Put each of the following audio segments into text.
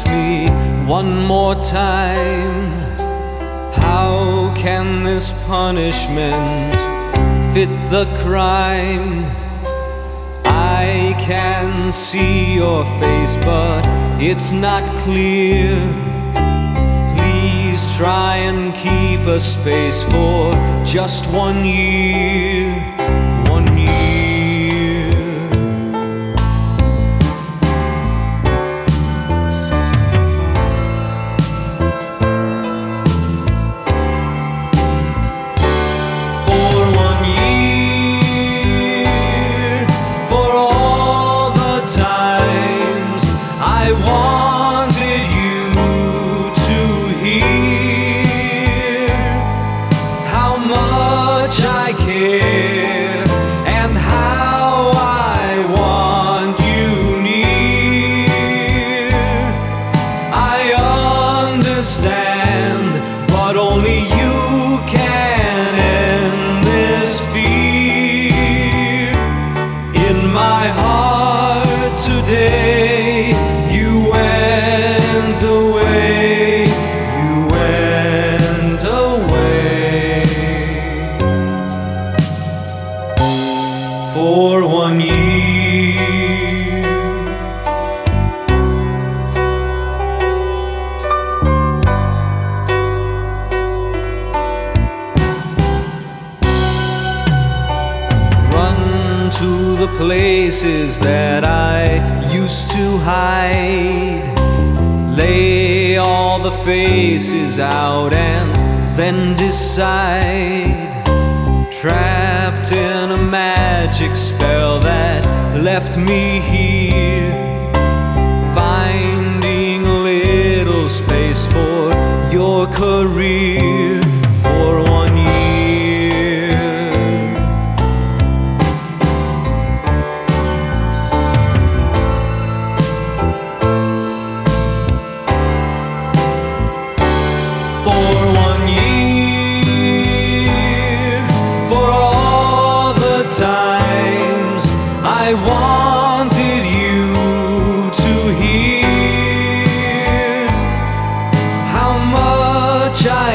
me one more time. How can this punishment fit the crime? I can see your face, but it's not clear. Please try and keep a space for just one year. To the places that I used to hide. Lay all the faces out and then decide. Trapped in a magic spell that left me here. Finding a little space for your career.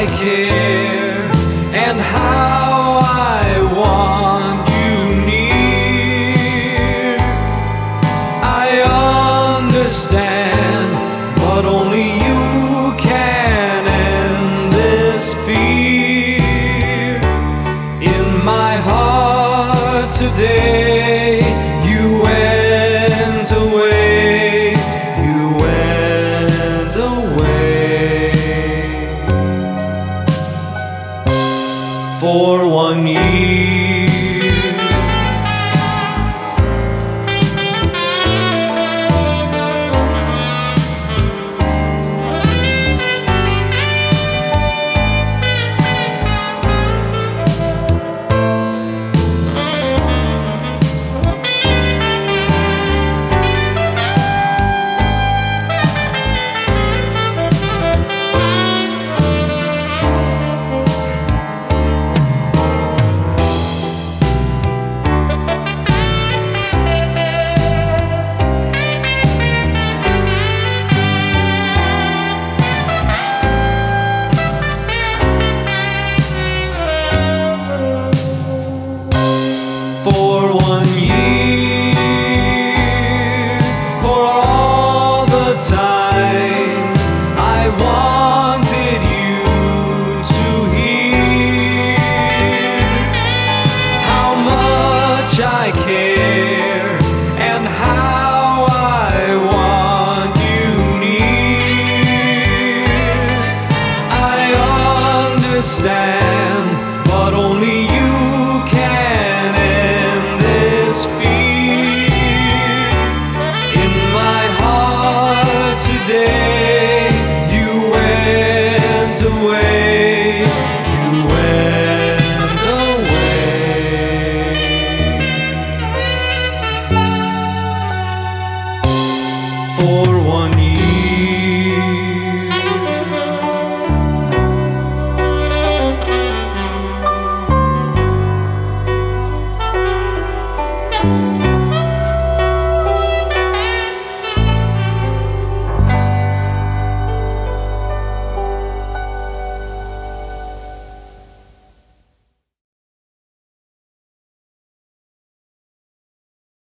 I care and how I want you near. I understand, but only you can end this fear in my heart today. for one year. understand.